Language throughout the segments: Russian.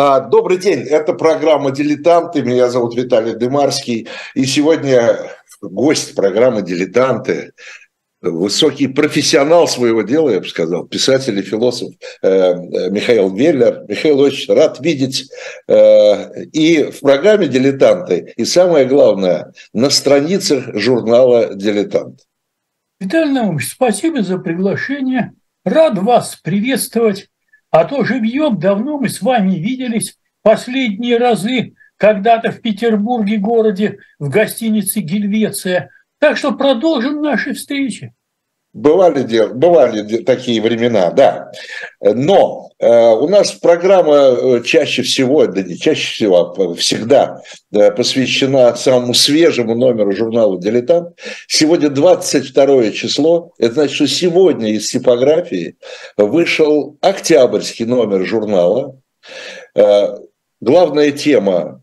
А, добрый день, это программа «Дилетанты», меня зовут Виталий Дымарский, и сегодня гость программы «Дилетанты», высокий профессионал своего дела, я бы сказал, писатель и философ э, э, Михаил Веллер. Михаил, очень рад видеть э, и в программе «Дилетанты», и самое главное, на страницах журнала «Дилетант». Виталий Наумович, спасибо за приглашение. Рад вас приветствовать а то живьем давно мы с вами виделись последние разы, когда-то в Петербурге городе, в гостинице «Гельвеция». Так что продолжим наши встречи. Бывали, бывали такие времена, да. Но э, у нас программа э, чаще всего, да не чаще всего, а всегда да, посвящена самому свежему номеру журнала «Дилетант». Сегодня 22 число. Это значит, что сегодня из типографии вышел октябрьский номер журнала. Э, главная тема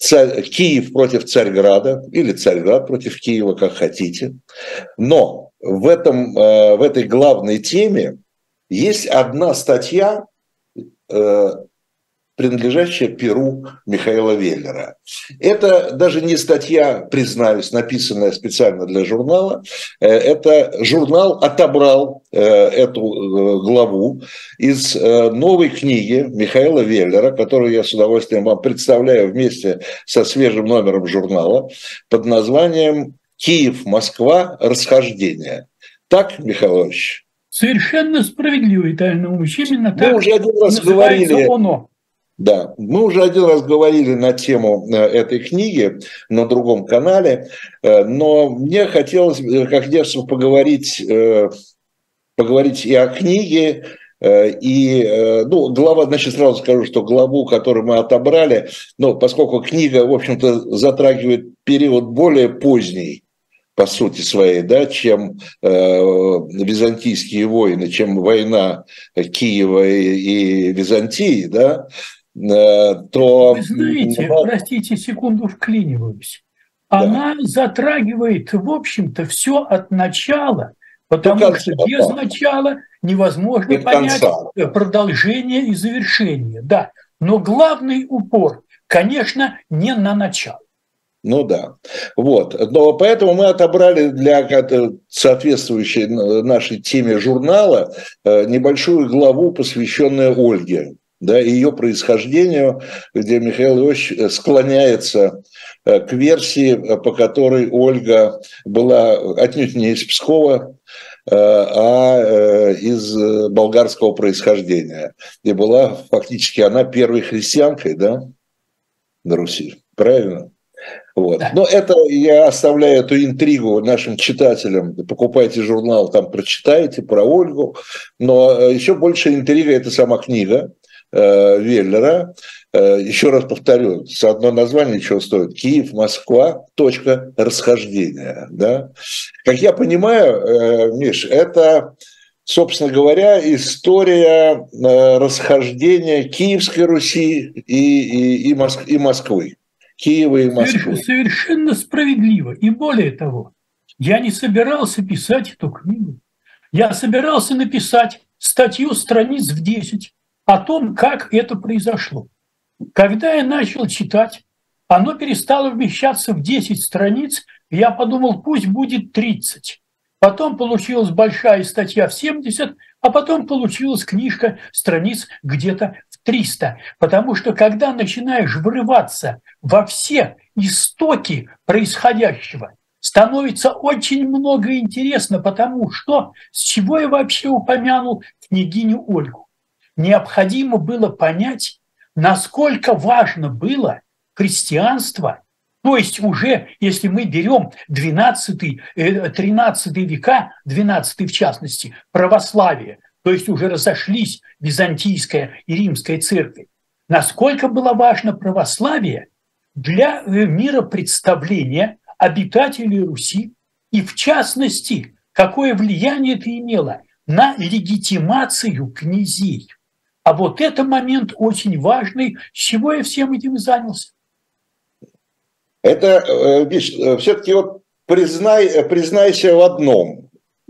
Киев против Царьграда или Царьград против Киева, как хотите. Но в, этом, э, в этой главной теме есть одна статья, э, принадлежащая Перу Михаила Веллера. Это даже не статья, признаюсь, написанная специально для журнала. Э, это журнал отобрал эту главу из новой книги Михаила Веллера, которую я с удовольствием вам представляю вместе со свежим номером журнала под названием Киев-Москва расхождение. Так, Михаил Ильич? Совершенно справедливо, Виталий Наумович. Именно Мы так уже один раз говорили, оно. Да, мы уже один раз говорили на тему э, этой книги на другом канале, э, но мне хотелось, э, как детство, поговорить, поговорить и о книге, и, ну, глава, значит, сразу скажу, что главу, которую мы отобрали, ну, поскольку книга, в общем-то, затрагивает период более поздний, по сути своей, да, чем э, византийские войны, чем война Киева и, и Византии, да, э, то... Вы знаете, но... простите, секунду вклиниваюсь. Она да. затрагивает, в общем-то, все от начала, потому конца, что без да. начала невозможно До понять конца. продолжение и завершение. Да, но главный упор, конечно, не на начало. Ну да. Вот. Но поэтому мы отобрали для соответствующей нашей теме журнала э, небольшую главу, посвященную Ольге, да, ее происхождению, где Михаил Иосифович склоняется э, к версии, по которой Ольга была отнюдь не из Пскова, э, а из болгарского происхождения. И была фактически она первой христианкой, да, на Руси. Правильно? Вот. Да. Но это я оставляю эту интригу нашим читателям. Покупайте журнал, там прочитайте про Ольгу. Но э, еще больше интрига – это сама книга э, Веллера. Э, еще раз повторю, с одно название чего стоит? Киев, Москва, точка расхождения. Да? Как я понимаю, э, Миш, это собственно говоря, история э, расхождения Киевской Руси и, и, и, Моск, и Москвы. Киева и Москвы. Совершенно справедливо. И более того, я не собирался писать эту книгу. Я собирался написать статью страниц в 10 о том, как это произошло. Когда я начал читать, оно перестало вмещаться в 10 страниц, и я подумал, пусть будет 30. Потом получилась большая статья в 70, а потом получилась книжка страниц где-то 300. Потому что когда начинаешь врываться во все истоки происходящего, становится очень много интересно, потому что с чего я вообще упомянул княгиню Ольгу? Необходимо было понять, насколько важно было христианство, то есть уже, если мы берем 12-13 э, века, 12 в частности, православие – то есть уже разошлись византийская и римская церкви, насколько было важно православие для э, мира представления обитателей Руси и, в частности, какое влияние это имело на легитимацию князей. А вот это момент очень важный, с чего я всем этим занялся. Это, э, видишь, э, все-таки вот признай, признайся в одном.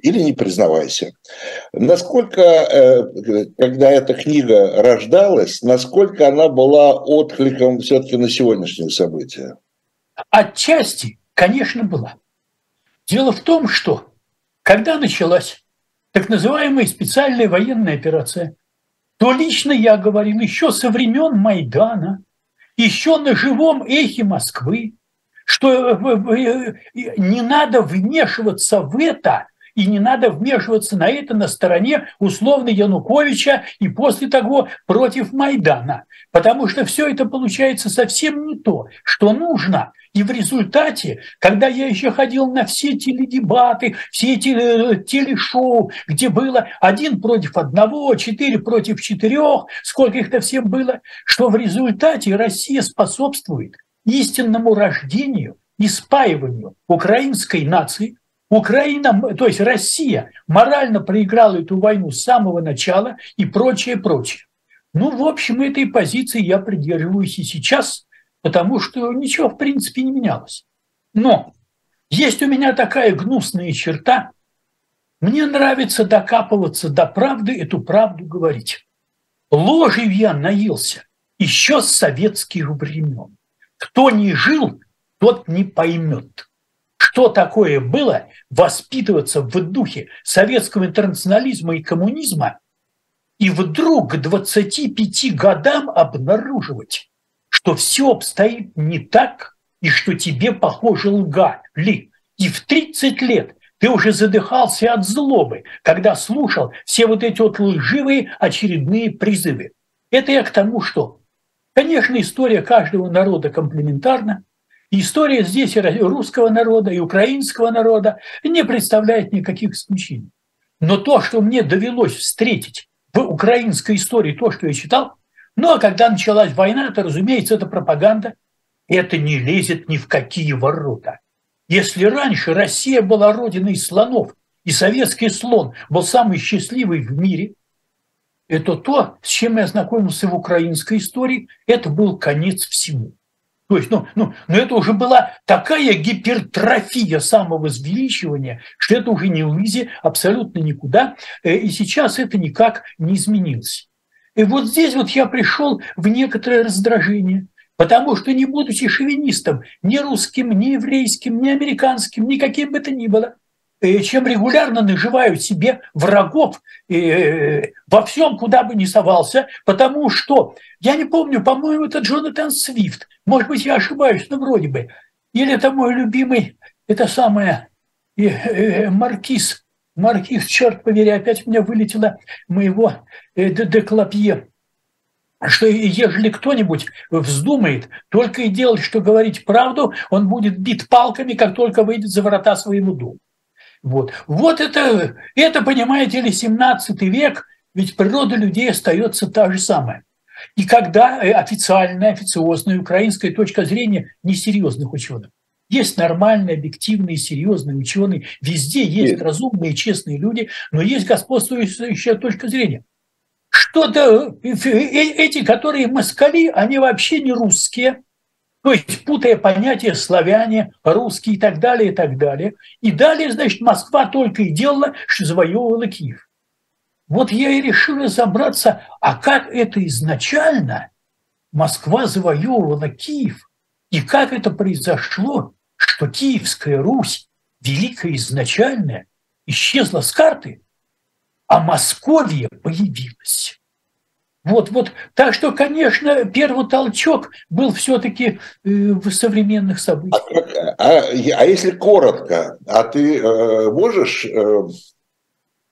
Или не признавайся. Насколько, э, когда эта книга рождалась, насколько она была откликом все-таки на сегодняшние события? Отчасти, конечно, была. Дело в том, что когда началась так называемая специальная военная операция, то лично я говорил еще со времен Майдана, еще на живом эхе Москвы, что э, э, не надо вмешиваться в это, и не надо вмешиваться на это на стороне условно Януковича и после того против Майдана. Потому что все это получается совсем не то, что нужно. И в результате, когда я еще ходил на все теледебаты, все эти э, телешоу, где было один против одного, четыре против четырех, сколько их-то всем было, что в результате Россия способствует истинному рождению и спаиванию украинской нации, Украина, то есть Россия морально проиграла эту войну с самого начала и прочее, прочее. Ну, в общем, этой позиции я придерживаюсь и сейчас, потому что ничего, в принципе, не менялось. Но есть у меня такая гнусная черта. Мне нравится докапываться до правды, эту правду говорить. Ложью я наелся еще с советских времен. Кто не жил, тот не поймет что такое было воспитываться в духе советского интернационализма и коммунизма, и вдруг к 25 годам обнаруживать, что все обстоит не так, и что тебе, похоже, лгали. И в 30 лет ты уже задыхался от злобы, когда слушал все вот эти вот лживые очередные призывы. Это я к тому, что, конечно, история каждого народа комплементарна, История здесь и русского народа, и украинского народа не представляет никаких исключений. Но то, что мне довелось встретить в украинской истории, то, что я читал, ну а когда началась война, то, разумеется, это пропаганда, это не лезет ни в какие ворота. Если раньше Россия была родиной слонов, и советский слон был самый счастливый в мире, это то, с чем я ознакомился в украинской истории, это был конец всему. То есть, ну, ну, но это уже была такая гипертрофия самовозвеличивания, что это уже не Луизе абсолютно никуда, э, и сейчас это никак не изменилось. И вот здесь вот я пришел в некоторое раздражение, потому что не будучи шовинистом, ни русским, ни еврейским, ни американским, никаким бы то ни было, чем регулярно наживают себе врагов э, во всем, куда бы ни совался, потому что, я не помню, по-моему, это Джонатан Свифт, может быть, я ошибаюсь, но вроде бы, или это мой любимый, это самое, э, Маркиз, Маркиз, черт побери, опять у меня вылетело моего Деклапье, что ежели кто-нибудь вздумает только и делать, что говорить правду, он будет бит палками, как только выйдет за врата своему дому. Вот, вот это, это, понимаете ли, 17 век, ведь природа людей остается та же самая. И когда э, официальная, официозная украинская точка зрения несерьезных ученых, есть нормальные, объективные, серьезные ученые, везде есть Нет. разумные, честные люди, но есть господствующая точка зрения. Что-то э, эти, которые москали, они вообще не русские, то есть путая понятия славяне, русские и так далее, и так далее. И далее, значит, Москва только и делала, что завоевывала Киев. Вот я и решил разобраться, а как это изначально Москва завоевывала Киев, и как это произошло, что Киевская Русь, великая изначальная, исчезла с карты, а Московия появилась. Вот, вот. Так что, конечно, первый толчок был все-таки э, в современных событиях. А, а, а если коротко, а ты э, можешь э,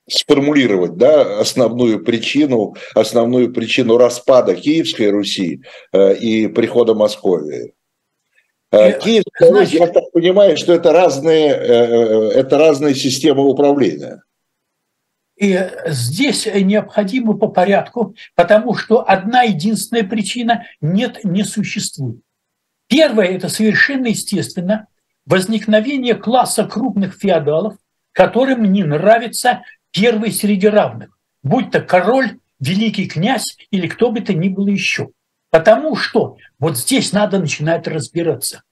сформулировать да, основную причину, основную причину распада Киевской Руси э, и прихода Московии? Э, Киевская Русь, я так понимаю, что это разные, э, это разные системы управления. И здесь необходимо по порядку, потому что одна единственная причина нет, не существует. Первое – это совершенно естественно возникновение класса крупных феодалов, которым не нравится первый среди равных, будь то король, великий князь или кто бы то ни было еще. Потому что вот здесь надо начинать разбираться.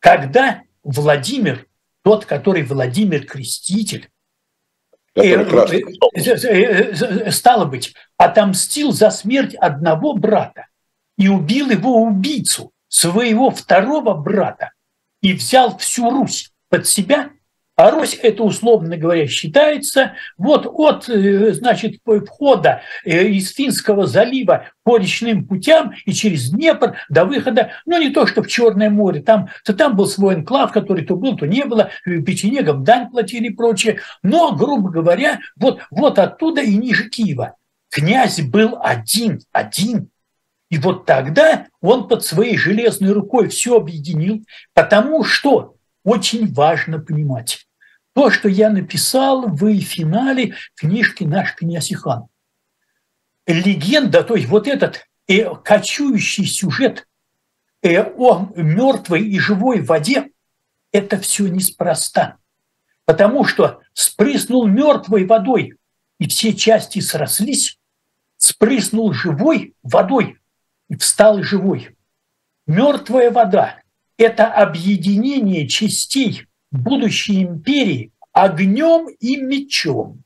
Когда Владимир, тот, который Владимир Креститель, Стало быть, отомстил за смерть одного брата и убил его убийцу, своего второго брата, и взял всю Русь под себя а Русь, это условно говоря, считается вот от, э, значит, входа э, из Финского залива по речным путям и через Днепр до выхода, ну не то, что в Черное море, там, то там был свой энклав, который то был, то не было, э, печенегам дань платили и прочее, но, грубо говоря, вот, вот оттуда и ниже Киева. Князь был один, один, и вот тогда он под своей железной рукой все объединил, потому что очень важно понимать, то, что я написал в финале книжки «Наш князь Ихан». Легенда, то есть вот этот э, кочующий сюжет э, о мертвой и живой воде, это все неспроста. Потому что спрыснул мертвой водой, и все части срослись, спрыснул живой водой, и встал живой. Мертвая вода – это объединение частей будущей империи огнем и мечом.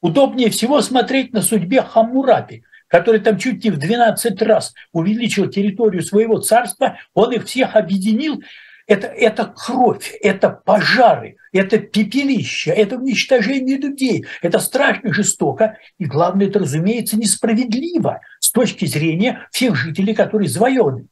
Удобнее всего смотреть на судьбе Хаммурапи, который там чуть не в 12 раз увеличил территорию своего царства, он их всех объединил. Это, это кровь, это пожары, это пепелище, это уничтожение людей, это страшно жестоко, и главное, это, разумеется, несправедливо с точки зрения всех жителей, которые завоеваны.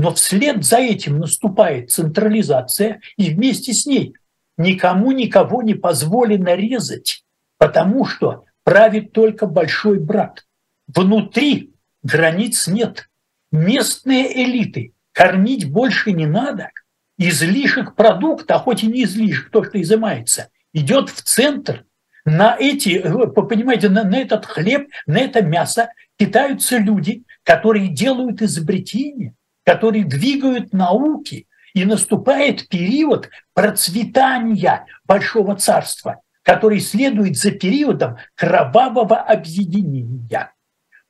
Но вслед за этим наступает централизация, и вместе с ней никому никого не позволено резать, потому что правит только большой брат. Внутри границ нет. Местные элиты кормить больше не надо. Излишек продукта, хоть и не излишек, то, что изымается, идет в центр. На эти, вы понимаете, на, на этот хлеб, на это мясо питаются люди, которые делают изобретения, которые двигают науки, и наступает период процветания Большого Царства, который следует за периодом кровавого объединения.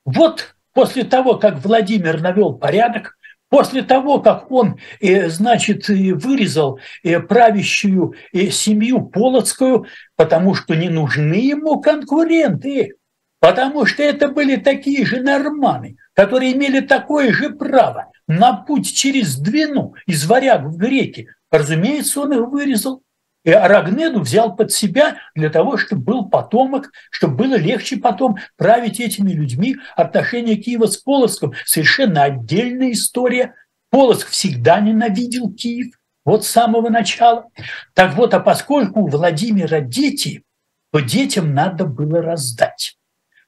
Вот после того, как Владимир навел порядок, После того, как он, э, значит, вырезал э, правящую э, семью Полоцкую, потому что не нужны ему конкуренты, потому что это были такие же норманы, которые имели такое же право на путь через Двину из варяг в греки, разумеется, он их вырезал. И Арагнеду взял под себя для того, чтобы был потомок, чтобы было легче потом править этими людьми. Отношения Киева с Полоцком – совершенно отдельная история. Полоцк всегда ненавидел Киев, вот с самого начала. Так вот, а поскольку у Владимира дети, то детям надо было раздать.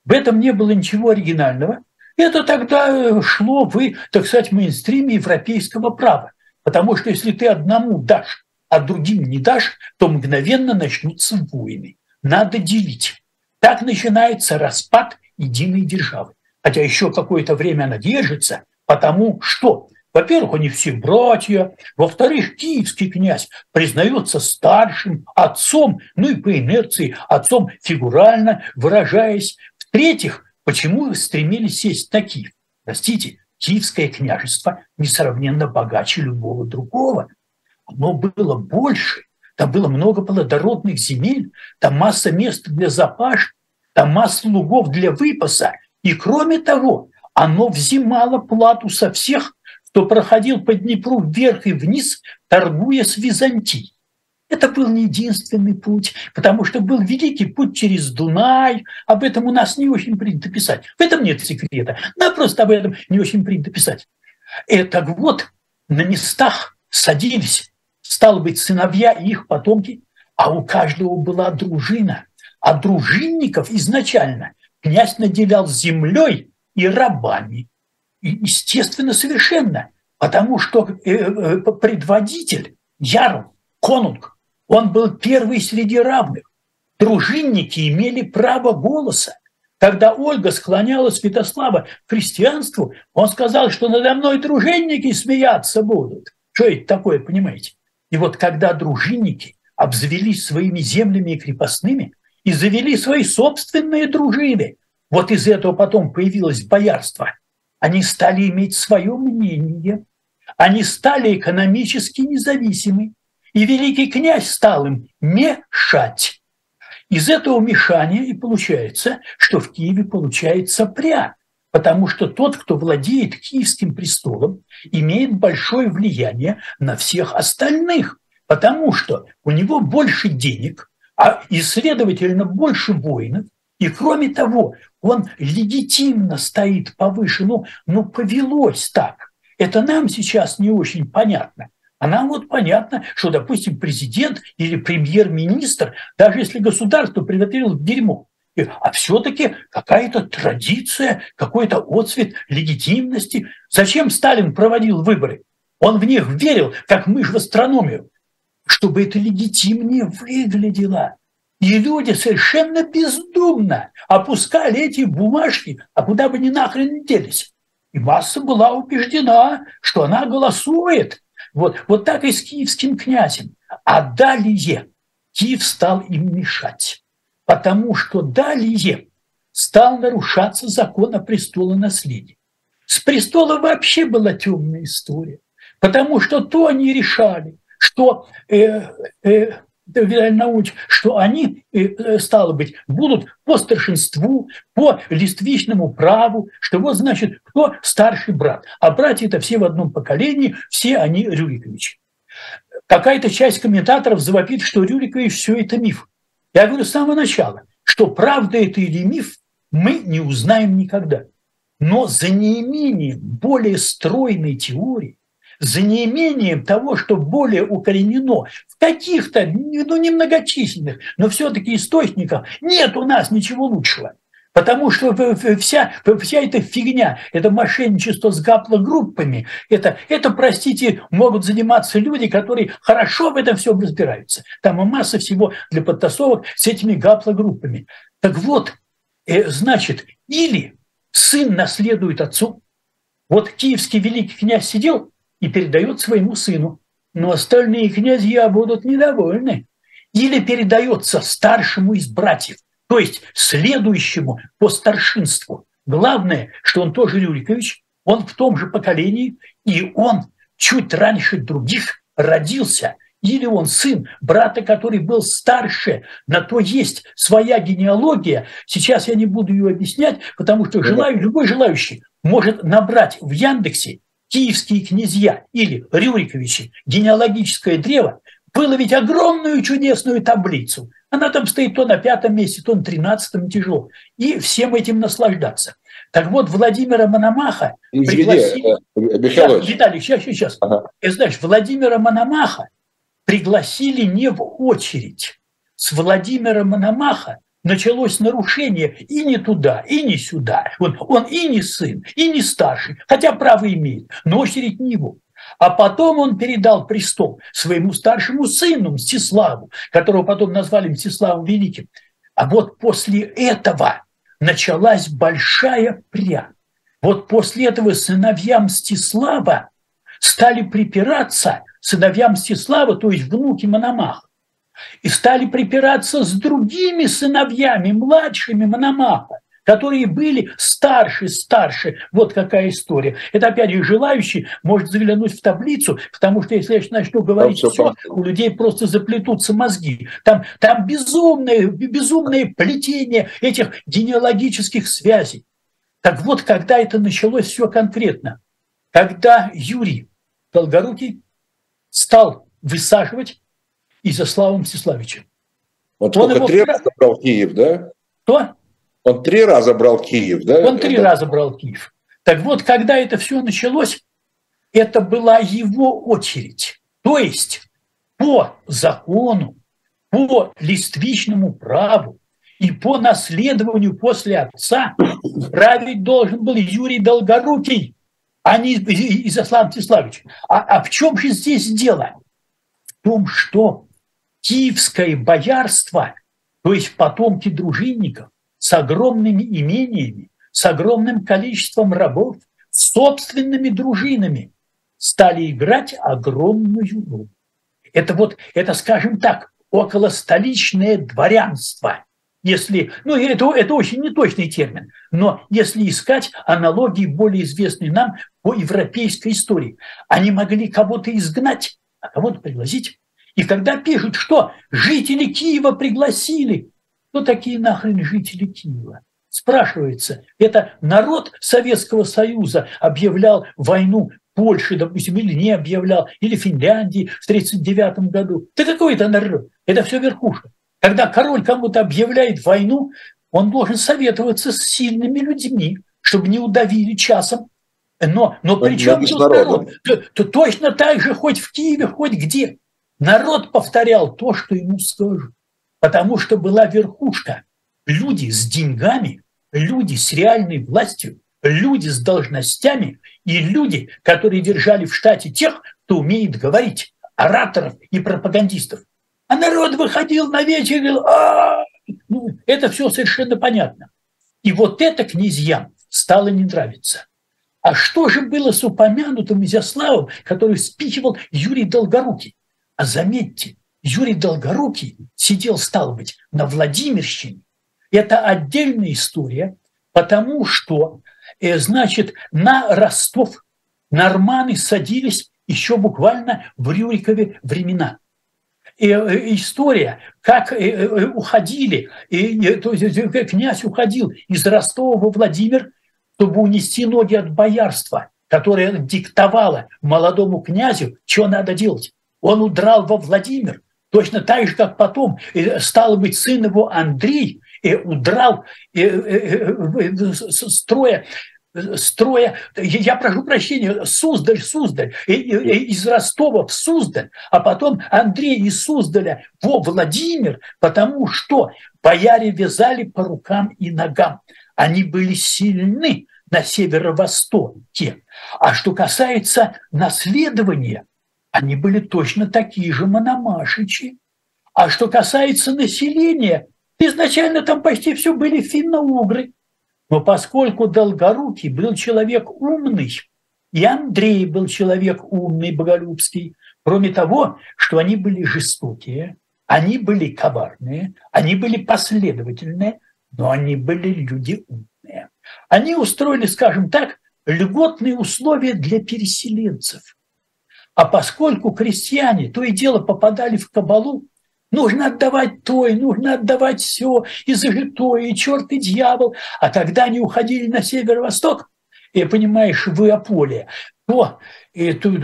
В этом не было ничего оригинального – это тогда э, шло в, так сказать, мейнстриме европейского права. Потому что если ты одному дашь, а другим не дашь, то мгновенно начнутся войны. Надо делить. Так начинается распад единой державы. Хотя еще какое-то время она держится, потому что, во-первых, они все братья, во-вторых, киевский князь признается старшим отцом, ну и по инерции отцом фигурально выражаясь. В-третьих, Почему стремились сесть на Киев? Простите, Киевское княжество несравненно богаче любого другого. Оно было больше, там было много плодородных земель, там масса мест для запаш, там масса лугов для выпаса. И кроме того, оно взимало плату со всех, кто проходил по Днепру вверх и вниз, торгуя с Византией. Это был не единственный путь, потому что был великий путь через Дунай. Об этом у нас не очень принято писать. В этом нет секрета. Да, просто об этом не очень принято писать. Так вот, на местах садились, стало быть, сыновья и их потомки, а у каждого была дружина. А дружинников изначально князь наделял землей и рабами. И, естественно, совершенно, потому что э, э, предводитель, ярл, конунг, он был первый среди равных. Дружинники имели право голоса. Когда Ольга склоняла Святослава к христианству, он сказал, что надо мной дружинники смеяться будут. Что это такое, понимаете? И вот когда дружинники обзавелись своими землями и крепостными и завели свои собственные дружины, вот из этого потом появилось боярство, они стали иметь свое мнение, они стали экономически независимы, и великий князь стал им мешать. из этого мешания и получается, что в Киеве получается пря, потому что тот, кто владеет киевским престолом, имеет большое влияние на всех остальных, потому что у него больше денег, а и, следовательно, больше воинов, и кроме того, он легитимно стоит повыше, ну, ну повелось так. Это нам сейчас не очень понятно. А нам вот понятно, что, допустим, президент или премьер-министр, даже если государство приготовило дерьмо, а все-таки какая-то традиция, какой-то отцвет легитимности. Зачем Сталин проводил выборы? Он в них верил, как мышь в астрономию, чтобы это легитимнее выглядело. И люди совершенно бездумно опускали эти бумажки, а куда бы ни нахрен делись. И масса была убеждена, что она голосует вот, вот так и с киевским князем. А далее Киев стал им мешать, потому что далее стал нарушаться закон о престолонаследии. С престола вообще была темная история, потому что то они решали, что э, э, Наумович, что они, э, э, стало быть, будут по старшинству, по листвичному праву, что вот, значит, кто старший брат. А братья это все в одном поколении, все они Рюриковичи. Какая-то часть комментаторов завопит, что Рюрикович все это миф. Я говорю с самого начала, что правда это или миф, мы не узнаем никогда. Но за неимением более стройной теории, за неимением того, что более укоренено в каких-то, ну, немногочисленных, но все-таки источниках, нет у нас ничего лучшего. Потому что вся, вся эта фигня, это мошенничество с гаплогруппами, это, это, простите, могут заниматься люди, которые хорошо в этом всем разбираются. Там масса всего для подтасовок с этими гаплогруппами. Так вот, э, значит, или сын наследует отцу, вот киевский великий князь сидел и передает своему сыну. Но остальные князья будут недовольны. Или передается старшему из братьев, то есть следующему по старшинству. Главное, что он тоже Рюрикович, он в том же поколении, и он чуть раньше других родился. Или он сын брата, который был старше. На то есть своя генеалогия. Сейчас я не буду ее объяснять, потому что желаю, любой желающий может набрать в Яндексе киевские князья или Рюриковичи, генеалогическое древо, выловить огромную чудесную таблицу. Она там стоит то на пятом месте, то на тринадцатом тяжело. И всем этим наслаждаться. Так вот, Владимира Мономаха Извини, пригласили... Э, сейчас, Виталий, сейчас, сейчас. Ага. И, знаешь, Владимира Мономаха пригласили не в очередь. С Владимира Мономаха началось нарушение и не туда, и не сюда. Он, он и не сын, и не старший, хотя право имеет, но очередь не его. А потом он передал престол своему старшему сыну Мстиславу, которого потом назвали Мстиславом Великим. А вот после этого началась большая пря. Вот после этого сыновья Мстислава стали припираться, сыновья Мстислава, то есть внуки Мономаха, и стали припираться с другими сыновьями, младшими Мономаха, которые были старше, старше. Вот какая история. Это, опять же, желающий может заглянуть в таблицу, потому что если я начну говорить все, все у людей просто заплетутся мозги. Там, там безумное, безумное плетение этих генеалогических связей. Так вот, когда это началось все конкретно, когда Юрий Долгорукий стал высаживать Изяслава Мстиславича. Он, он его... три раза брал Киев, да? Кто? Он три раза брал Киев, да? Он три это... раза брал Киев. Так вот, когда это все началось, это была его очередь. То есть по закону, по листвичному праву и по наследованию после отца править должен был Юрий Долгорукий, а не Изяслав Мстиславич. А, а в чем же здесь дело? В том, что киевское боярство, то есть потомки дружинников, с огромными имениями, с огромным количеством рабов, собственными дружинами, стали играть огромную роль. Это вот, это, скажем так, околостоличное дворянство. Если, ну, это, это очень неточный термин, но если искать аналогии, более известные нам по европейской истории, они могли кого-то изгнать, а кого-то пригласить. И когда пишут, что жители Киева пригласили кто такие нахрен жители Киева? Спрашивается, это народ Советского Союза объявлял войну Польши, допустим, или не объявлял, или Финляндии в 1939 году. Да какой это народ? Это все верхушка. Когда король кому-то объявляет войну, он должен советоваться с сильными людьми, чтобы не удавили часом. Но, но при чем тут народ? То точно так же, хоть в Киеве, хоть где. Народ повторял то, что ему скажут. Потому что была верхушка. Люди с деньгами, люди с реальной властью, люди с должностями и люди, которые держали в штате тех, кто умеет говорить, ораторов и пропагандистов. А народ выходил на вечер и говорил, а ну, это все совершенно понятно. И вот это князьям стало не нравиться. А что же было с упомянутым Изяславом, который спихивал Юрий Долгорукий? А заметьте, Юрий Долгорукий сидел, стал быть, на Владимирщине. Это отдельная история, потому что, э, значит, на Ростов норманы садились еще буквально в Рюрикове времена. И э, история, как э, уходили, и, то есть князь уходил из Ростова во Владимир, чтобы унести ноги от боярства, которое диктовало молодому князю, что надо делать. Он удрал во Владимир, точно так же, как потом, стало быть, сын его Андрей и удрал строя строя, я прошу прощения, Суздаль, Суздаль, из Ростова в Суздаль, а потом Андрей из Суздаля во Владимир, потому что бояре вязали по рукам и ногам. Они были сильны на северо-востоке. А что касается наследования, они были точно такие же мономашичи. А что касается населения, изначально там почти все были финно-угры. Но поскольку Долгорукий был человек умный, и Андрей был человек умный, боголюбский, кроме того, что они были жестокие, они были коварные, они были последовательные, но они были люди умные. Они устроили, скажем так, льготные условия для переселенцев. А поскольку крестьяне то и дело попадали в кабалу, нужно отдавать то, и нужно отдавать все, и зажитое, и черт, и дьявол. А когда они уходили на северо-восток, понимаешь, в Иополе, то и тут,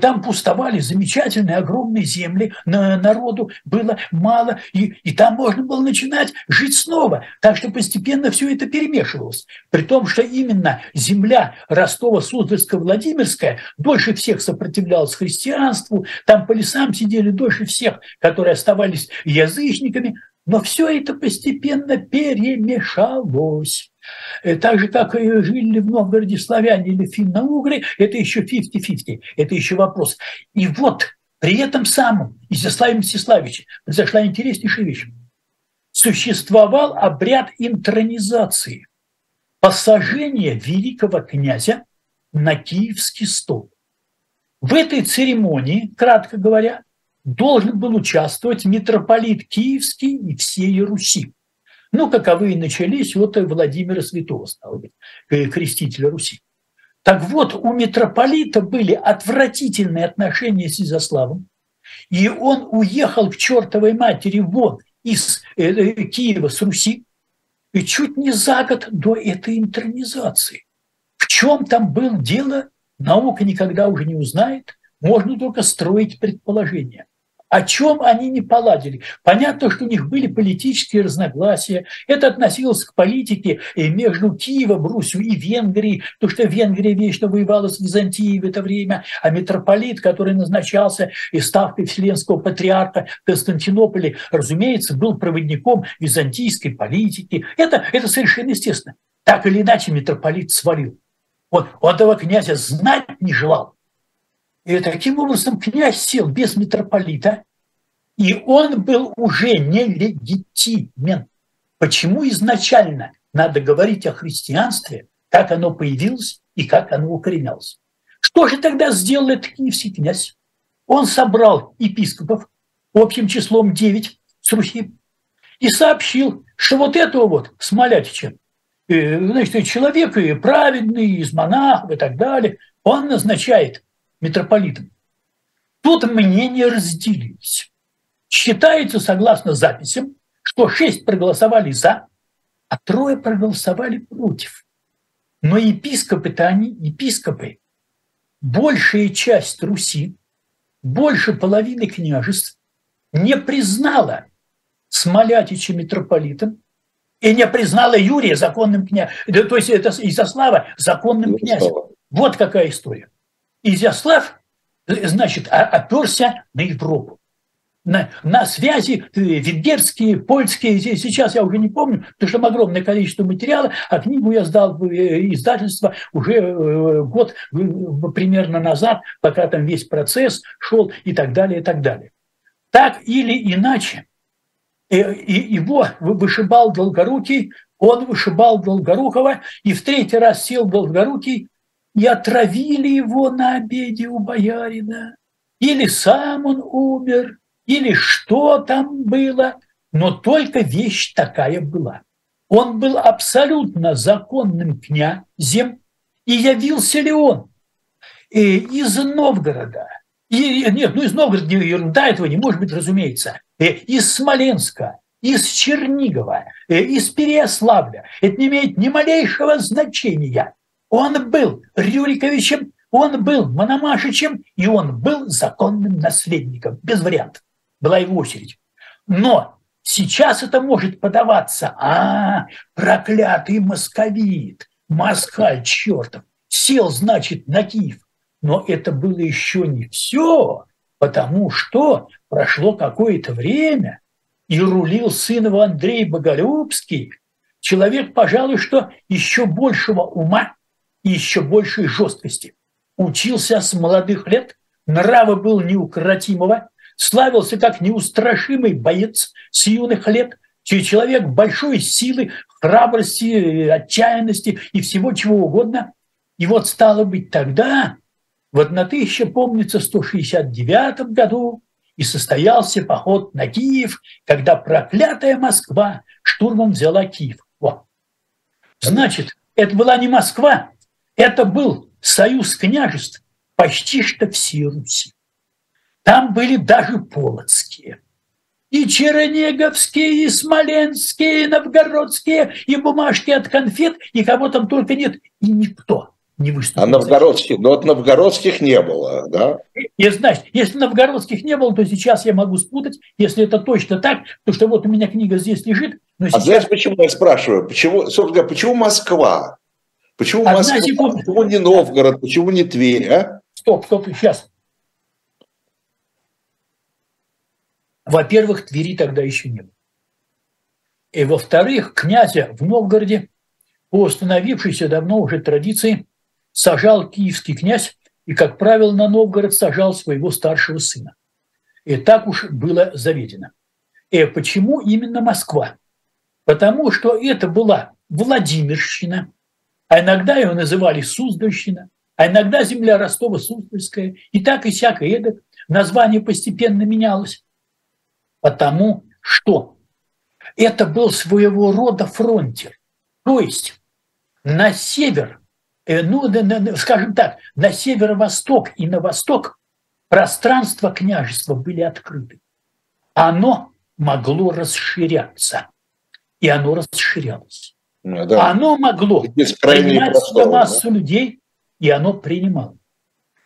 там пустовали замечательные огромные земли, на народу было мало, и, и там можно было начинать жить снова. Так что постепенно все это перемешивалось. При том, что именно земля Ростова-Суздальская-Владимирская дольше всех сопротивлялась христианству, там по лесам сидели дольше всех, которые оставались язычниками, но все это постепенно перемешалось. Э, так же, как и жили в Новгороде славяне или финно-угры, это еще 50-50, это еще вопрос. И вот при этом самом Изяславе Мстиславиче произошла интереснейшая вещь. Существовал обряд интронизации, посажения великого князя на киевский стол. В этой церемонии, кратко говоря, должен был участвовать митрополит Киевский и всей Руси. Ну, каковые начались вот Владимира Святого, стало быть, крестителя Руси. Так вот, у митрополита были отвратительные отношения с Изяславом, и он уехал к чертовой матери вон из э, э, Киева с Руси, и чуть не за год до этой интернизации. В чем там было дело, наука никогда уже не узнает, можно только строить предположения о чем они не поладили. Понятно, что у них были политические разногласия. Это относилось к политике э, между Киевом, Русью и Венгрией, потому что Венгрия вечно воевала с Византией в это время, а митрополит, который назначался и ставкой Вселенского патриарха в Константинополе, разумеется, был проводником византийской политики. Это, это совершенно естественно. Так или иначе митрополит свалил. Вот он этого князя знать не желал. И таким образом князь сел без митрополита, и он был уже нелегитимен. Почему изначально надо говорить о христианстве, как оно появилось и как оно укоренялось? Что же тогда сделал этот киевский князь? Он собрал епископов общим числом 9 с Руси и сообщил, что вот этого вот Смолятича, э, значит, человек праведный, из монахов и так далее, он назначает митрополитом. Тут мнения разделились. Считается, согласно записям, что шесть проголосовали за, а трое проголосовали против. Но епископы-то они, епископы, большая часть Руси, больше половины княжеств не признала Смолятича митрополитом и не признала Юрия законным князем. То есть это Изяслава законным князем. Вот какая история. Изяслав, значит, оперся на Европу на, на связи э, венгерские, польские, сейчас я уже не помню, потому что там огромное количество материала, а книгу я сдал в э, издательство уже э, год примерно назад, пока там весь процесс шел и так далее, и так далее. Так или иначе, его вышибал Долгорукий, он вышибал Долгорукова, и в третий раз сел Долгорукий, и отравили его на обеде у боярина. Или сам он умер, или что там было, но только вещь такая была. Он был абсолютно законным князем, и явился ли он из Новгорода, и, нет, ну из Новгорода ерунда этого не может быть, разумеется, э, из Смоленска, из Чернигова, э, из Переяславля. Это не имеет ни малейшего значения. Он был Рюриковичем, он был Мономашичем, и он был законным наследником, без вариантов. Была его очередь. Но сейчас это может подаваться, а, проклятый московит, москаль чертов, сел, значит, на Киев. Но это было еще не все, потому что прошло какое-то время, и рулил сын его Андрей Боголюбский, человек, пожалуй, что еще большего ума и еще большей жесткости. Учился с молодых лет, нрава был неукротимого, славился как неустрашимый боец с юных лет, человек большой силы, храбрости, отчаянности и всего чего угодно. И вот стало быть тогда, вот на 1000, помнится, 169 году, и состоялся поход на Киев, когда проклятая Москва штурмом взяла Киев. Вот. Значит, это была не Москва, это был союз княжеств почти что всей Руси. Там были даже полоцкие. И чернеговские, и смоленские, и новгородские, и бумажки от конфет, и кого там только нет. И никто не выступил. А новгородских, но ну, от новгородских не было, да? И, значит, если новгородских не было, то сейчас я могу спутать, если это точно так, то что вот у меня книга здесь лежит. Но сейчас... А знаешь, почему я спрашиваю? Почему, собственно говоря, почему Москва? Почему Москва? Почему не Новгород? Почему не Тверь? А? Стоп, стоп, сейчас. Во-первых, Твери тогда еще не было. И во-вторых, князя в Новгороде по установившейся давно уже традиции сажал киевский князь и, как правило, на Новгород сажал своего старшего сына. И так уж было заведено. И почему именно Москва? Потому что это была Владимирщина, а иногда ее называли Суздальщина, а иногда земля Ростова-Суздальская, и так и всякое это название постепенно менялось. Потому что это был своего рода фронтир. То есть на север, э, ну, скажем так, на северо-восток и на восток пространства княжества были открыты. Оно могло расширяться. И оно расширялось. Да. Оно могло принимать простор, массу да? людей, и оно принимало.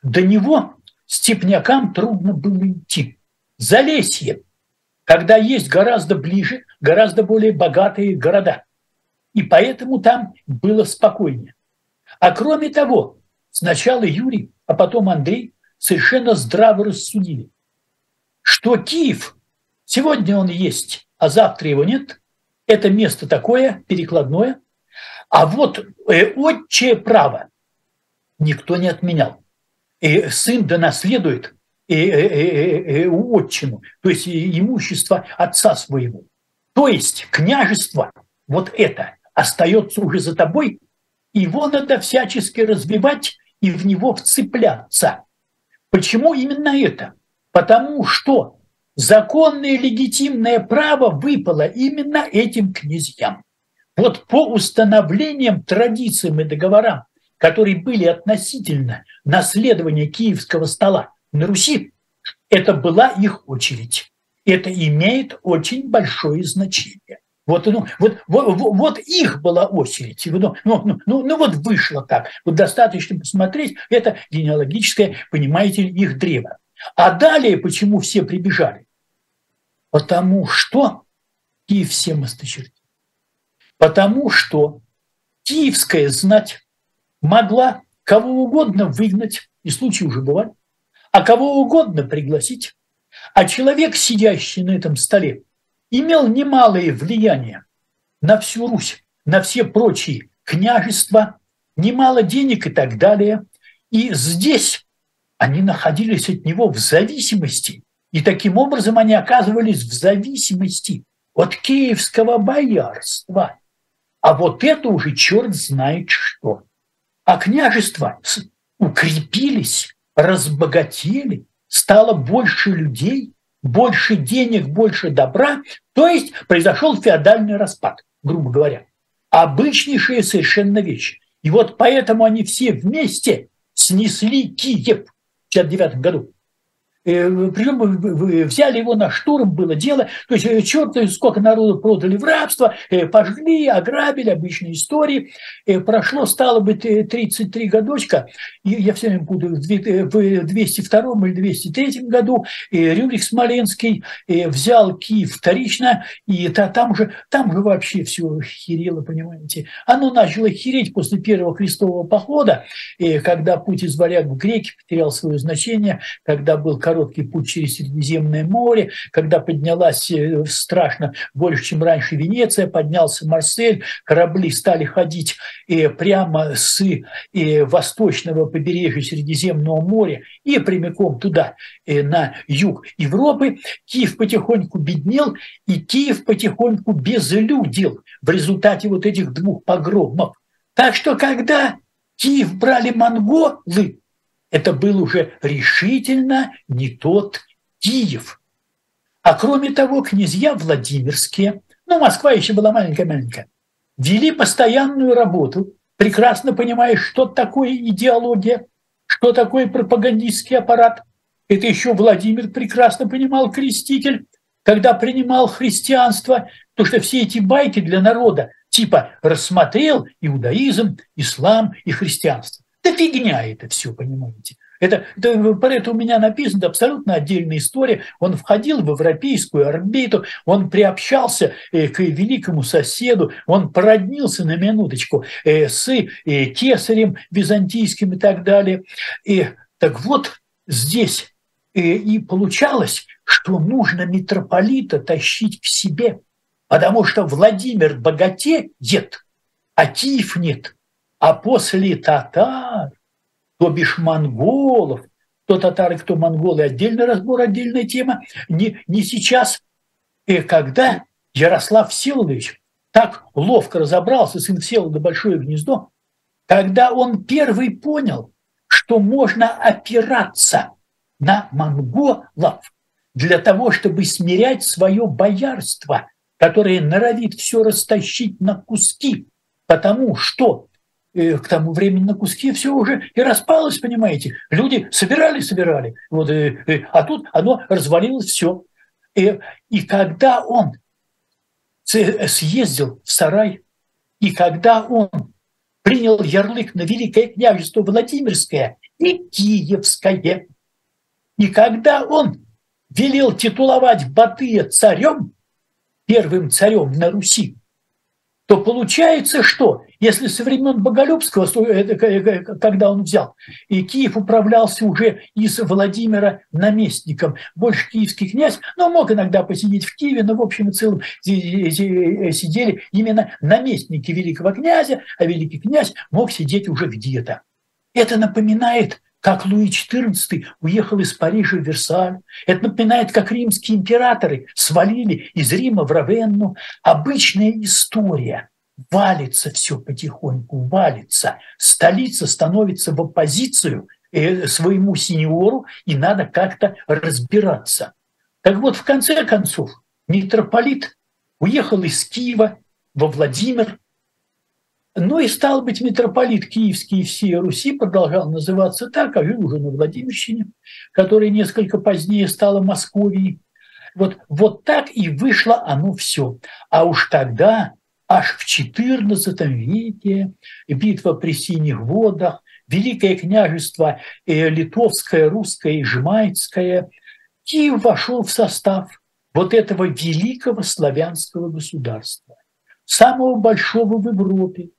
До него степнякам трудно было идти. Залесье когда есть гораздо ближе, гораздо более богатые города. И поэтому там было спокойнее. А кроме того, сначала Юрий, а потом Андрей совершенно здраво рассудили, что Киев, сегодня он есть, а завтра его нет, это место такое, перекладное, а вот э, отчее право никто не отменял. И сын да наследует отчину, то есть имущество отца своего. То есть княжество, вот это, остается уже за тобой, его надо всячески развивать и в него вцепляться. Почему именно это? Потому что законное легитимное право выпало именно этим князьям. Вот по установлениям, традициям и договорам, которые были относительно наследования киевского стола, на Руси это была их очередь. Это имеет очень большое значение. Вот, ну, вот, вот, вот их была очередь. Ну, ну, ну, ну, ну вот вышло так. Вот достаточно посмотреть, это генеалогическое, понимаете, их древо. А далее почему все прибежали? Потому что Киев всем осточертил. Потому что киевская знать могла кого угодно выгнать, и случаи уже бывали, а кого угодно пригласить. А человек, сидящий на этом столе, имел немалое влияние на всю Русь, на все прочие княжества, немало денег и так далее. И здесь они находились от него в зависимости. И таким образом они оказывались в зависимости от киевского боярства. А вот это уже черт знает что. А княжества укрепились, разбогатели, стало больше людей, больше денег, больше добра, то есть произошел феодальный распад, грубо говоря. Обычнейшие совершенно вещи. И вот поэтому они все вместе снесли Киев в 1959 году. Э, Причем взяли его на штурм, было дело. То есть э, черт, сколько народу продали в рабство, э, пожгли, ограбили, обычные истории. Прошло, стало быть, 33 годочка. Я все время буду в 202 или 203 году. Рюрик Смоленский взял Киев вторично, и там же, там же вообще все херело, понимаете. Оно начало хереть после первого крестового похода, когда путь из варяг в греки потерял свое значение, когда был короткий путь через Средиземное море, когда поднялась э, страшно больше, чем раньше Венеция, поднялся Марсель, корабли стали ходить э, прямо с э, восточного побережья Средиземного моря и прямиком туда, на юг Европы. Киев потихоньку беднел, и Киев потихоньку безлюдил в результате вот этих двух погромов. Так что когда Киев брали монголы, это был уже решительно не тот Киев. А кроме того, князья Владимирские, ну, Москва еще была маленькая-маленькая, вели постоянную работу, прекрасно понимая, что такое идеология, что такое пропагандистский аппарат. Это еще Владимир прекрасно понимал, креститель, когда принимал христианство, то что все эти байки для народа типа рассмотрел иудаизм, ислам и христианство. Да фигня это все, понимаете. Это, это, про это у меня написано абсолютно отдельная история. Он входил в европейскую орбиту, он приобщался э, к великому соседу, он породнился на минуточку э, с э, кесарем византийским и так далее. И, так вот, здесь и получалось, что нужно митрополита тащить к себе, потому что Владимир богатеет, а Киев нет – а после татар, то бишь монголов, кто татары, кто монголы, отдельный разбор, отдельная тема, не, не сейчас. И когда Ярослав Всеволодович так ловко разобрался, сын Всеволода Большое Гнездо, когда он первый понял, что можно опираться на монголов для того, чтобы смирять свое боярство, которое норовит все растащить на куски, потому что к тому времени на куски все уже и распалось, понимаете. Люди собирали, собирали, вот, и, и, а тут оно развалилось все. И, и когда он съездил в сарай, и когда он принял ярлык на Великое княжество Владимирское и Киевское, и когда он велел титуловать Батыя царем, первым царем на Руси, то получается что? Если со времен Боголюбского, когда он взял, и Киев управлялся уже из Владимира наместником, больше киевский князь, но мог иногда посидеть в Киеве, но в общем и целом сидели именно наместники великого князя, а великий князь мог сидеть уже где-то. Это напоминает как Луи XIV уехал из Парижа в Версаль. Это напоминает, как римские императоры свалили из Рима в Равенну. Обычная история. Валится все потихоньку, валится. Столица становится в оппозицию э, своему сеньору, и надо как-то разбираться. Так вот, в конце концов, митрополит уехал из Киева во Владимир, ну и стал быть митрополит Киевский и всей Руси продолжал называться так, а жил уже на Владимирщине, которая несколько позднее стала Московией. Вот, вот так и вышло оно все. А уж тогда, аж в XIV веке, битва при Синих водах, Великое княжество э, Литовское, Русское и Жмайцкое, Киев вошел в состав вот этого великого славянского государства, самого большого в Европе,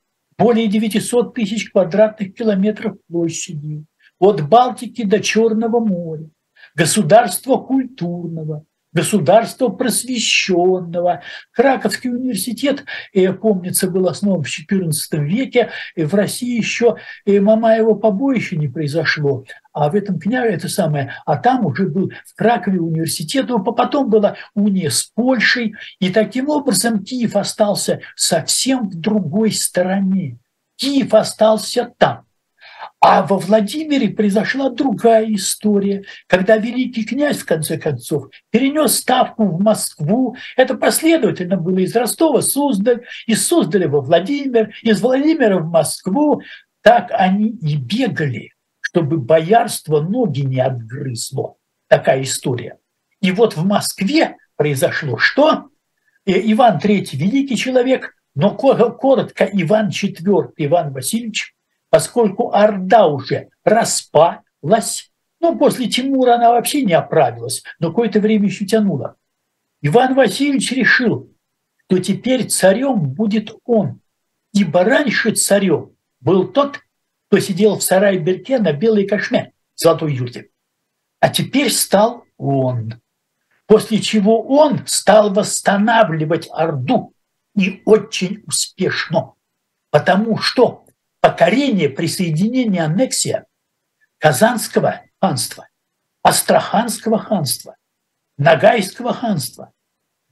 более 900 тысяч квадратных километров площади, от Балтики до Черного моря, государства культурного, государства просвещенного. Краковский университет, э, помнится, был основан в XIV веке, и в России еще э, Мамаева побоище не произошло, а в этом княже это самое, а там уже был в Кракове университет, а потом была уния с Польшей, и таким образом Киев остался совсем в другой стороне. Киев остался там. А во Владимире произошла другая история, когда великий князь, в конце концов, перенес ставку в Москву. Это последовательно было из Ростова Суздаль, из Суздаля во Владимир, из Владимира в Москву. Так они и бегали, чтобы боярство ноги не отгрызло. Такая история. И вот в Москве произошло что? Э, Иван III великий человек, но коротко Иван IV, Иван Васильевич – поскольку Орда уже распалась, ну, после Тимура она вообще не оправилась, но какое-то время еще тянула. Иван Васильевич решил, что теперь царем будет он, ибо раньше царем был тот, кто сидел в сарае Берке на белой кошме золотой юрте. А теперь стал он. После чего он стал восстанавливать Орду и очень успешно. Потому что покорение, присоединение, аннексия Казанского ханства, Астраханского ханства, Ногайского ханства,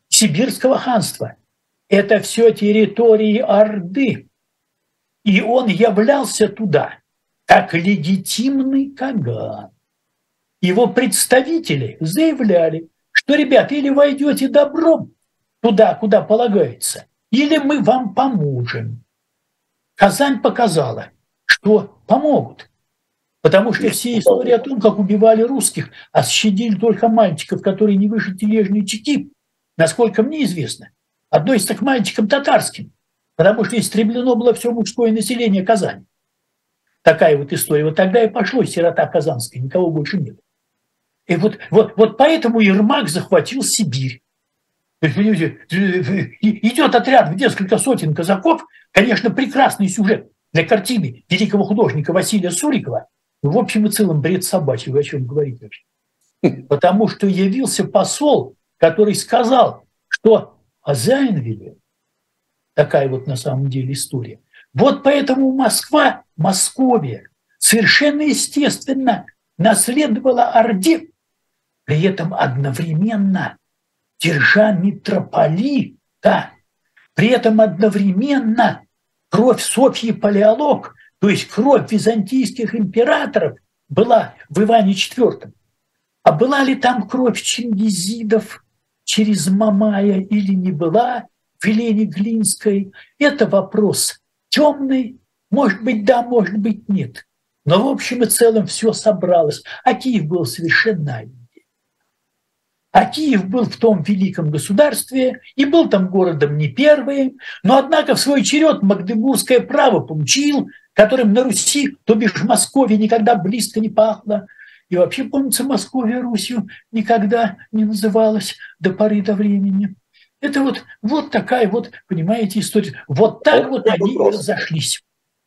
Сибирского ханства – это все территории Орды. И он являлся туда как легитимный Каган. Его представители заявляли, что, ребята, или войдете добром туда, куда полагается, или мы вам поможем. Казань показала, что помогут. Потому что все истории о том, как убивали русских, а щадили только мальчиков, которые не выше тележные чеки, насколько мне известно, относятся к мальчикам татарским, потому что истреблено было все мужское население Казани. Такая вот история. Вот тогда и пошло сирота казанская, никого больше нет. И вот, вот, вот поэтому Ермак захватил Сибирь. Идет отряд в несколько сотен казаков, конечно, прекрасный сюжет для картины великого художника Василия Сурикова. В общем и целом бред собачий, вы о чем говорите вообще? Потому что явился посол, который сказал, что хозяин велел. Такая вот на самом деле история. Вот поэтому Москва, Московия совершенно естественно наследовала Орде, при этом одновременно держа митрополита, при этом одновременно кровь Софьи Палеолог, то есть кровь византийских императоров, была в Иване IV. А была ли там кровь чингизидов через Мамая или не была в Елене Глинской? Это вопрос темный. Может быть, да, может быть, нет. Но в общем и целом все собралось. А Киев был совершенно один. А Киев был в том великом государстве и был там городом не первым, но однако в свой черед магдебургское право получил, которым на Руси, то бишь в Москве, никогда близко не пахло. И вообще, помнится, Московия Русью никогда не называлась до поры до времени. Это вот, вот такая вот, понимаете, история. Вот так вот, вот они вопрос. разошлись.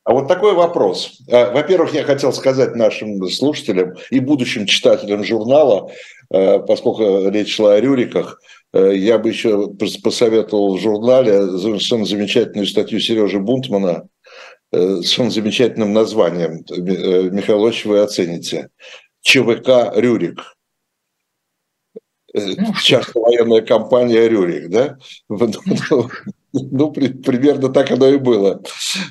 А вот такой вопрос. А, во-первых, я хотел сказать нашим слушателям и будущим читателям журнала, поскольку речь шла о Рюриках, а, я бы еще посоветовал в журнале совершенно замечательную статью Сережи Бунтмана с совершенно замечательным названием. Михаил Ильич, вы оцените. ЧВК «Рюрик». Ну, Часто военная компания «Рюрик», да? Ну, при, примерно так оно и было.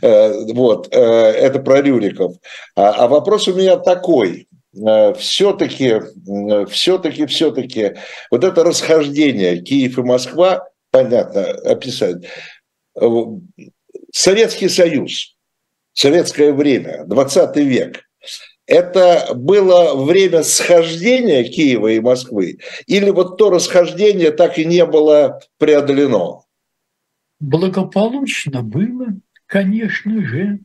Э, вот, э, это про Рюриков. А, а вопрос у меня такой. Все-таки, все-таки, все-таки, вот это расхождение Киев и Москва, понятно, описать. Советский Союз, советское время, 20 век. это было время схождения Киева и Москвы, или вот то расхождение так и не было преодолено? Благополучно было, конечно же,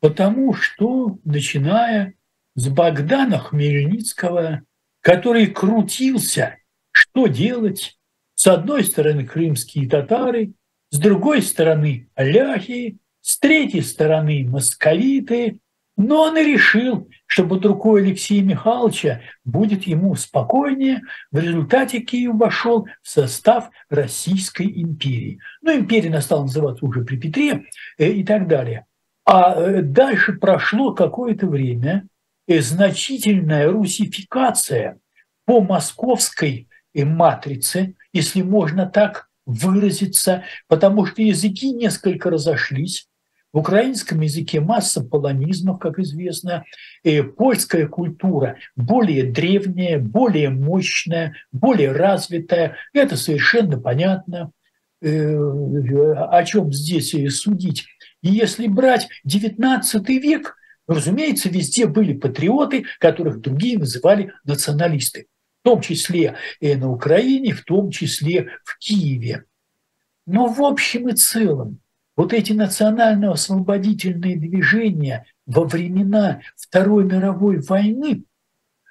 потому что, начиная с Богдана Хмельницкого, который крутился, что делать, с одной стороны крымские татары, с другой стороны ляхи, с третьей стороны московиты, но он и решил, что под рукой Алексея Михайловича будет ему спокойнее. В результате Киев вошел в состав Российской империи. Ну, империя стала называться уже при Петре э, и так далее. А э, дальше прошло какое-то время, значительная русификация по московской э, матрице, если можно так выразиться, потому что языки несколько разошлись, в украинском языке масса полонизмов, как известно. И польская культура более древняя, более мощная, более развитая. Это совершенно понятно. Э, о чем здесь судить? И если брать XIX век, разумеется, везде были патриоты, которых другие называли националисты. В том числе и на Украине, в том числе в Киеве. Но в общем и целом вот эти национально-освободительные движения во времена Второй мировой войны,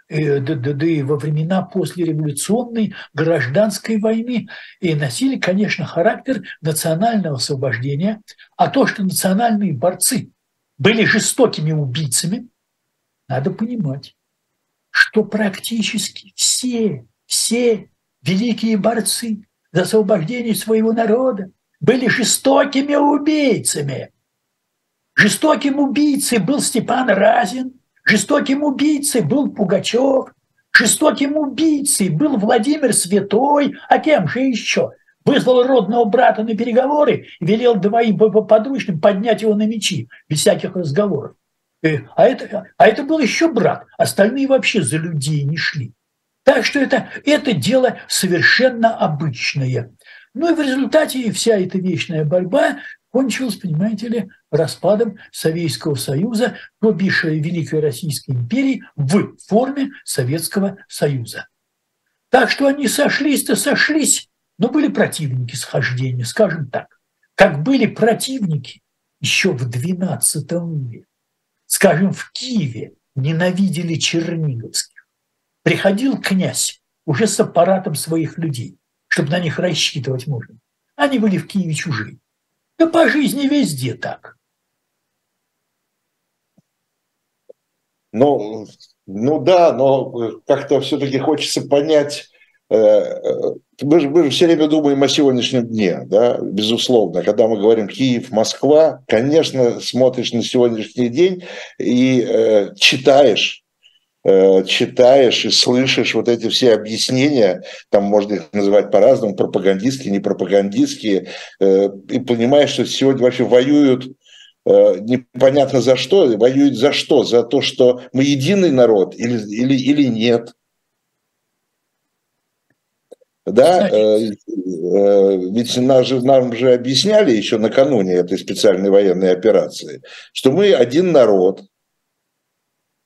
э, да, да, да и во времена послереволюционной гражданской войны и носили, конечно, характер национального освобождения, а то, что национальные борцы были жестокими убийцами, надо понимать, что практически все, все великие борцы за освобождение своего народа, были жестокими убийцами. Жестоким убийцей был Степан Разин, жестоким убийцей был Пугачев, жестоким убийцей был Владимир Святой, а кем же еще? Вызвал родного брата на переговоры и велел двоим подручным поднять его на мечи, без всяких разговоров. Э, а это, а это был еще брат, остальные вообще за людей не шли. Так что это, это дело совершенно обычное. Ну и в результате вся эта вечная борьба кончилась, понимаете ли, распадом Советского Союза, то бишь Великой Российской империи в форме Советского Союза. Так что они сошлись-то сошлись, но были противники схождения, скажем так. Как были противники еще в XII веке. Скажем, в Киеве ненавидели черниговских. Приходил князь уже с аппаратом своих людей чтобы на них рассчитывать можно. Они были в Киеве чужие. Да по жизни везде так. Ну, ну да, но как-то все-таки хочется понять, мы же, мы же все время думаем о сегодняшнем дне, да, безусловно. Когда мы говорим Киев, Москва, конечно, смотришь на сегодняшний день и э, читаешь Э, читаешь и слышишь вот эти все объяснения, там можно их называть по-разному, пропагандистские, не пропагандистские, э, и понимаешь, что сегодня вообще воюют э, непонятно за что, воюют за что? За то, что мы единый народ или, или, или нет. Да, ведь нам же, нам же объясняли еще накануне этой специальной военной операции, что мы один народ,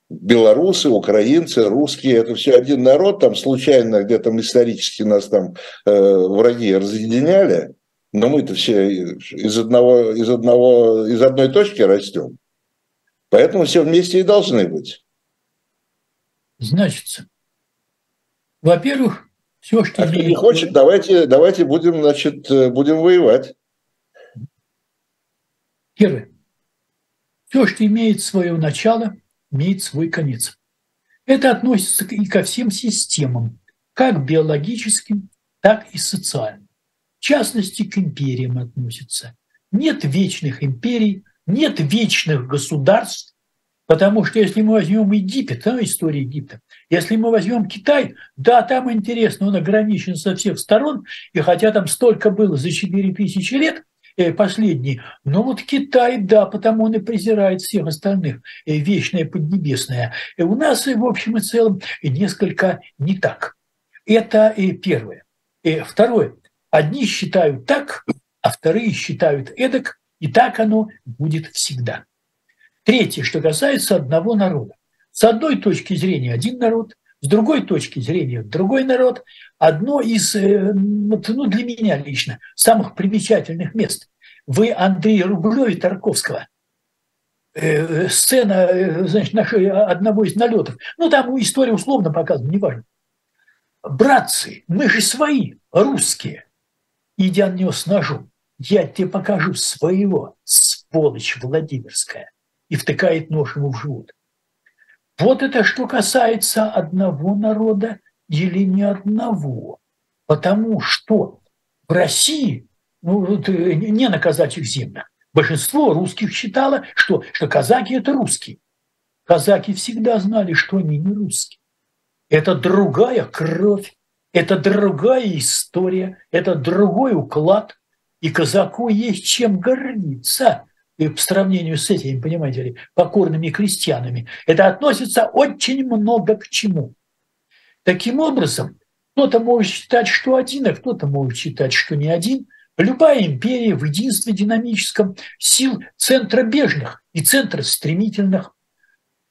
белорусы, украинцы, русские, это все один народ, там случайно где-то исторически нас там э, враги разъединяли, но мы-то все из одного, из одного, из одной точки растем. Поэтому все вместе и должны быть. Значит, во-первых, все, что... А кто не хочет, давайте, давайте будем, значит, э, будем воевать. Первое. Все, что имеет свое начало – имеет свой конец. Это относится и ко всем системам, как биологическим, так и социальным. В частности, к империям относится. Нет вечных империй, нет вечных государств, потому что если мы возьмем Египет, а, история Египта, если мы возьмем Китай, да, там интересно, он ограничен со всех сторон, и хотя там столько было за 4000 лет, Э, последний. Но вот Китай, да, потому он и презирает всех остальных, э, вечное поднебесное. И у нас, в общем и целом, несколько не так. Это первое. И второе. Одни считают так, а вторые считают эдак, и так оно будет всегда. Третье, что касается одного народа. С одной точки зрения один народ, с другой точки зрения другой народ. Одно из, э, ну, для меня лично, самых примечательных мест. Вы Андрея Рублева и Тарковского э, сцена, э, значит, нашего, одного из налетов. Ну, там история условно показана, неважно. Братцы, мы же свои, русские. Идя на него с ножом, я тебе покажу своего, сволочь Владимирская. И втыкает нож ему в живот. Вот это что касается одного народа или не одного. Потому что в России, ну, вот, э, не на казачьих землях, большинство русских считало, что, что казаки – это русские. Казаки всегда знали, что они не русские. Это другая кровь, это другая история, это другой уклад. И казаку есть чем гордиться и по сравнению с этими, понимаете ли, покорными крестьянами, это относится очень много к чему. Таким образом, кто-то может считать, что один, а кто-то может считать, что не один. Любая империя в единстве динамическом сил центра бежных и центра стремительных.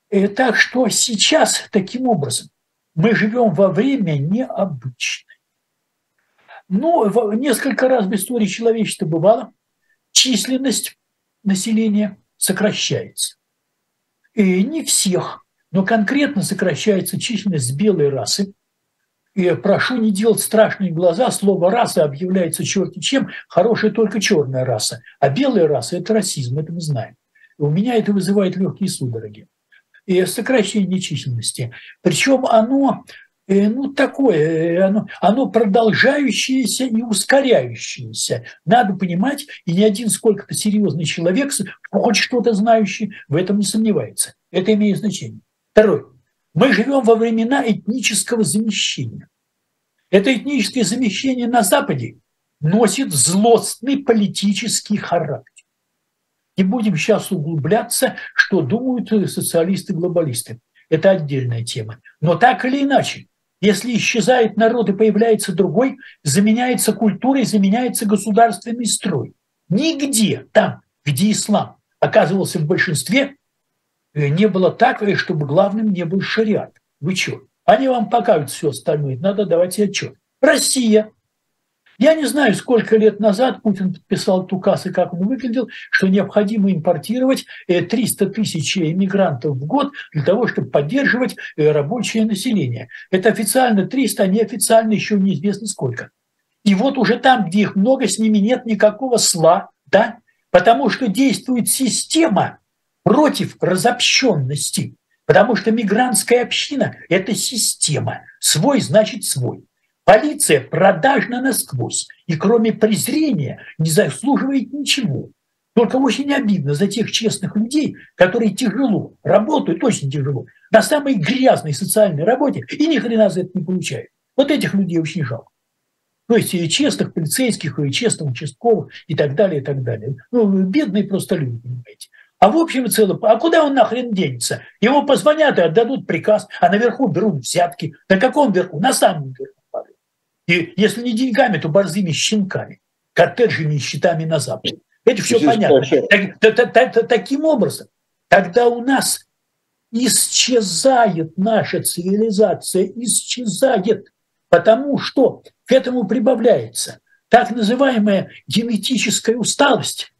И э, так что сейчас таким образом мы живем во время необычное. Ну, несколько раз в истории человечества бывало, численность населения сокращается. И не всех, но конкретно сокращается численность белой расы. И прошу не делать страшные глаза, слово «раса» объявляется черти чем, хорошая только черная раса, а белая раса – это расизм, это мы знаем. И у меня это вызывает легкие судороги. И сокращение численности. Причем оно ну, такое, э, оно, оно продолжающееся и ускоряющееся. Надо понимать, и ни один сколько-то серьезный человек, хоть что-то знающий, в этом не сомневается. Это имеет значение. Второе. Мы живем во времена этнического замещения. Это этническое замещение на Западе носит злостный политический характер. Не будем сейчас углубляться, что думают социалисты-глобалисты. Это отдельная тема. Но так или иначе, если исчезает народ и появляется другой, заменяется культурой, заменяется государственный строй. Нигде там, где ислам оказывался в большинстве, э, не было так, э, чтобы главным не был шариат. Вы что? Они вам покажут все остальное, надо давать отчет. Россия я не знаю, сколько лет назад Путин подписал этот указ и как он выглядел, что необходимо импортировать 300 э, тысяч иммигрантов в год для того, чтобы поддерживать э, рабочее население. Это официально 300, а неофициально еще неизвестно сколько. И вот уже там, где их много, с ними нет никакого сла, да, потому что действует система против разобщенности. Потому что мигрантская община – это система. Свой значит свой. Полиция продажна насквозь и кроме презрения не заслуживает ничего. Только очень обидно за тех честных людей, которые тяжело работают, очень тяжело, на самой грязной социальной работе и ни хрена за это не получают. Вот этих людей очень жалко. То есть и честных полицейских, и честных участковых, и так далее, и так далее. Ну, бедные просто люди, понимаете. А в общем и целом, а куда он нахрен денется? Ему позвонят и отдадут приказ, а наверху берут взятки. На каком верху? На самом верху. И если не деньгами, то борзыми щенками, коттеджами и щитами на Западе. Это все Здесь понятно. Так, так, так, таким образом, когда у нас исчезает наша цивилизация, исчезает, потому что к этому прибавляется так называемая генетическая усталость.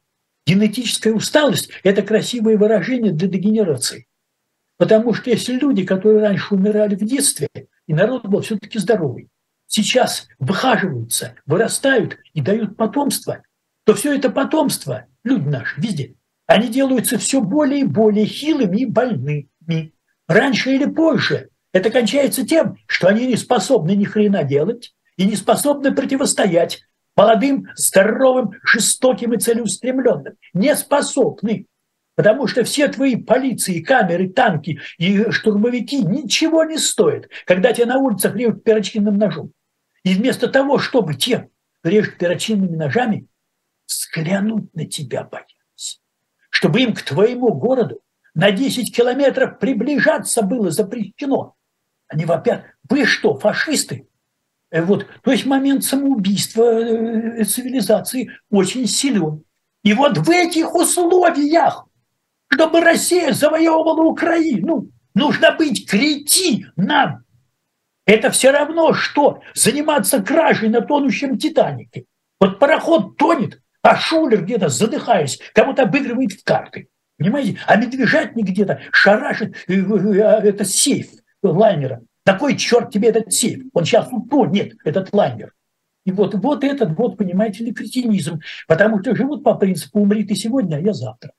Генетическая усталость – это красивое выражение для дегенерации. Потому что если люди, которые раньше умирали в детстве, и народ был все-таки здоровый, сейчас выхаживаются, вырастают и дают потомство, то все это потомство, люди наши везде, они делаются все более и более хилыми и больными. Раньше или позже это кончается тем, что они не способны ни хрена делать и не способны противостоять молодым, здоровым, жестоким и целеустремленным. Не способны. Потому что все твои полиции, камеры, танки и штурмовики ничего не стоят, когда тебя на улицах режут перочинным ножом. И вместо того, чтобы те режут перочинными ножами, взглянуть на тебя боялись. Чтобы им к твоему городу на 10 километров приближаться было запрещено. Они вопят, вы что, фашисты? Э, вот, то есть момент самоубийства э, цивилизации очень силен. И вот в этих условиях, чтобы Россия завоевывала Украину, Нужно быть кретином. Это все равно, что заниматься кражей на тонущем Титанике. Вот пароход тонет, а Шулер где-то, задыхаясь, кому-то обыгрывает в карты. Понимаете? А медвежатник где-то шарашит э, э, э, это сейф лайнера. Такой черт тебе этот сейф. Он сейчас утонет, этот лайнер. И вот, вот этот, вот, понимаете ли, кретинизм. Потому что живут по принципу «умри ты сегодня, а я завтра».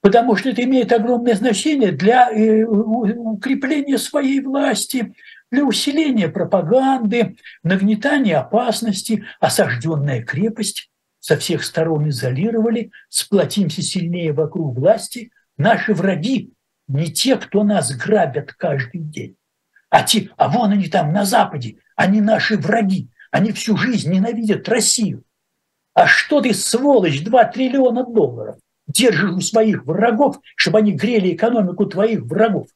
Потому что это имеет огромное значение для укрепления своей власти, для усиления пропаганды, нагнетания опасности, осажденная крепость со всех сторон изолировали, сплотимся сильнее вокруг власти. Наши враги не те, кто нас грабят каждый день, а те, а вон они там на Западе, они наши враги, они всю жизнь ненавидят Россию. А что ты, сволочь, 2 триллиона долларов держишь у своих врагов, чтобы они грели экономику твоих врагов?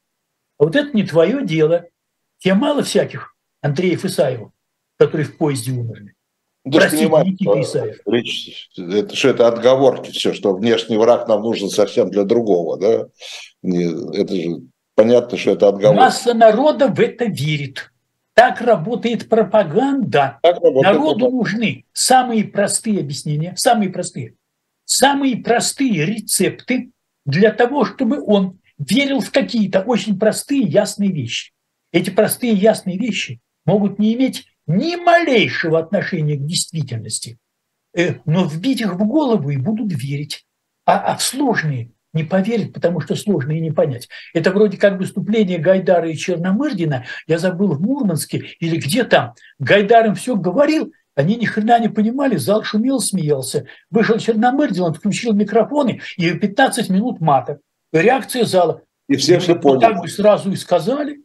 А вот это не твое дело. Тебе мало всяких Андреев Исаевых, которые в поезде умерли. Да Простите, Никита Исаев. Речь, это, что это отговорки все, что внешний враг нам нужен совсем для другого, да? Это же понятно, что это отговорки. Масса народа в это верит. Так работает пропаганда. Так работает Народу пропаганда. нужны самые простые объяснения, самые простые, самые простые рецепты для того, чтобы он верил в какие-то очень простые, ясные вещи. Эти простые, ясные вещи могут не иметь ни малейшего отношения к действительности, э, но вбить их в голову и будут верить. А, а в сложные не поверят, потому что сложно и не понять. Это вроде как выступление Гайдара и Черномырдина, я забыл, в Мурманске или где там. Гайдар им все говорил, они ни хрена не понимали, зал шумел, смеялся. Вышел Черномырдин, он включил микрофоны и 15 минут мата. Реакция зала. И все все поняли. Так бы сразу и сказали.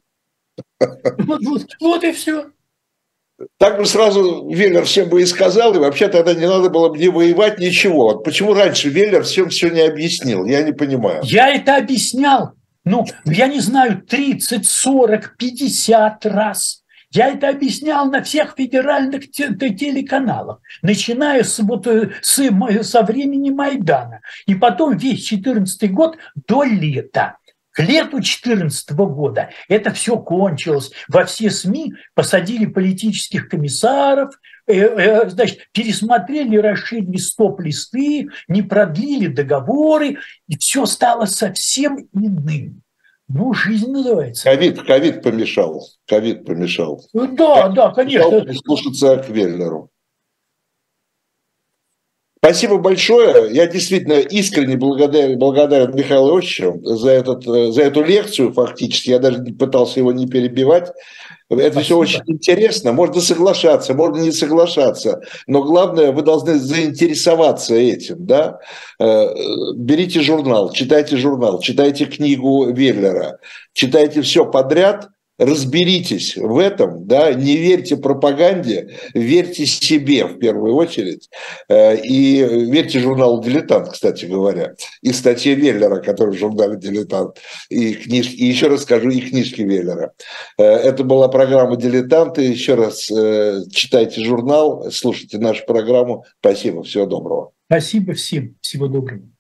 Вот, вот, вот и все. Так бы сразу Веллер всем бы и сказал, и вообще тогда не надо было бы не воевать, ничего. Вот почему раньше Веллер всем все не объяснил, я не понимаю. Я это объяснял, ну, я не знаю, 30, 40, 50 раз. Я это объяснял на всех федеральных телеканалах, начиная с, вот, э, с, со времени Майдана. И потом весь 14 год до лета. К лету 2014 года это все кончилось. Во все СМИ посадили политических комиссаров, э, э, значит, пересмотрели, расширили стоп-листы, не продлили договоры, и все стало совсем иным. Ну, жизнь называется. Ковид, ковид помешал. Ковид помешал. Да, да, конечно. Слушаться к Вельнеру. Спасибо большое. Я действительно искренне благодарен, благодарен Михаилу Ильичу за, этот, за эту лекцию фактически. Я даже пытался его не перебивать. Это Спасибо. все очень интересно. Можно соглашаться, можно не соглашаться. Но главное, вы должны заинтересоваться этим. Да? Э, берите журнал, читайте журнал, читайте книгу Веллера, читайте все подряд – разберитесь в этом, да, не верьте пропаганде, верьте себе в первую очередь, э, и верьте журналу «Дилетант», кстати говоря, и статье Веллера, который в журнале «Дилетант», и, книжки, и еще раз скажу, и книжки Веллера. Э, это была программа «Дилетанты», еще раз э, читайте журнал, слушайте нашу программу. Спасибо, всего доброго. Спасибо всем, всего доброго.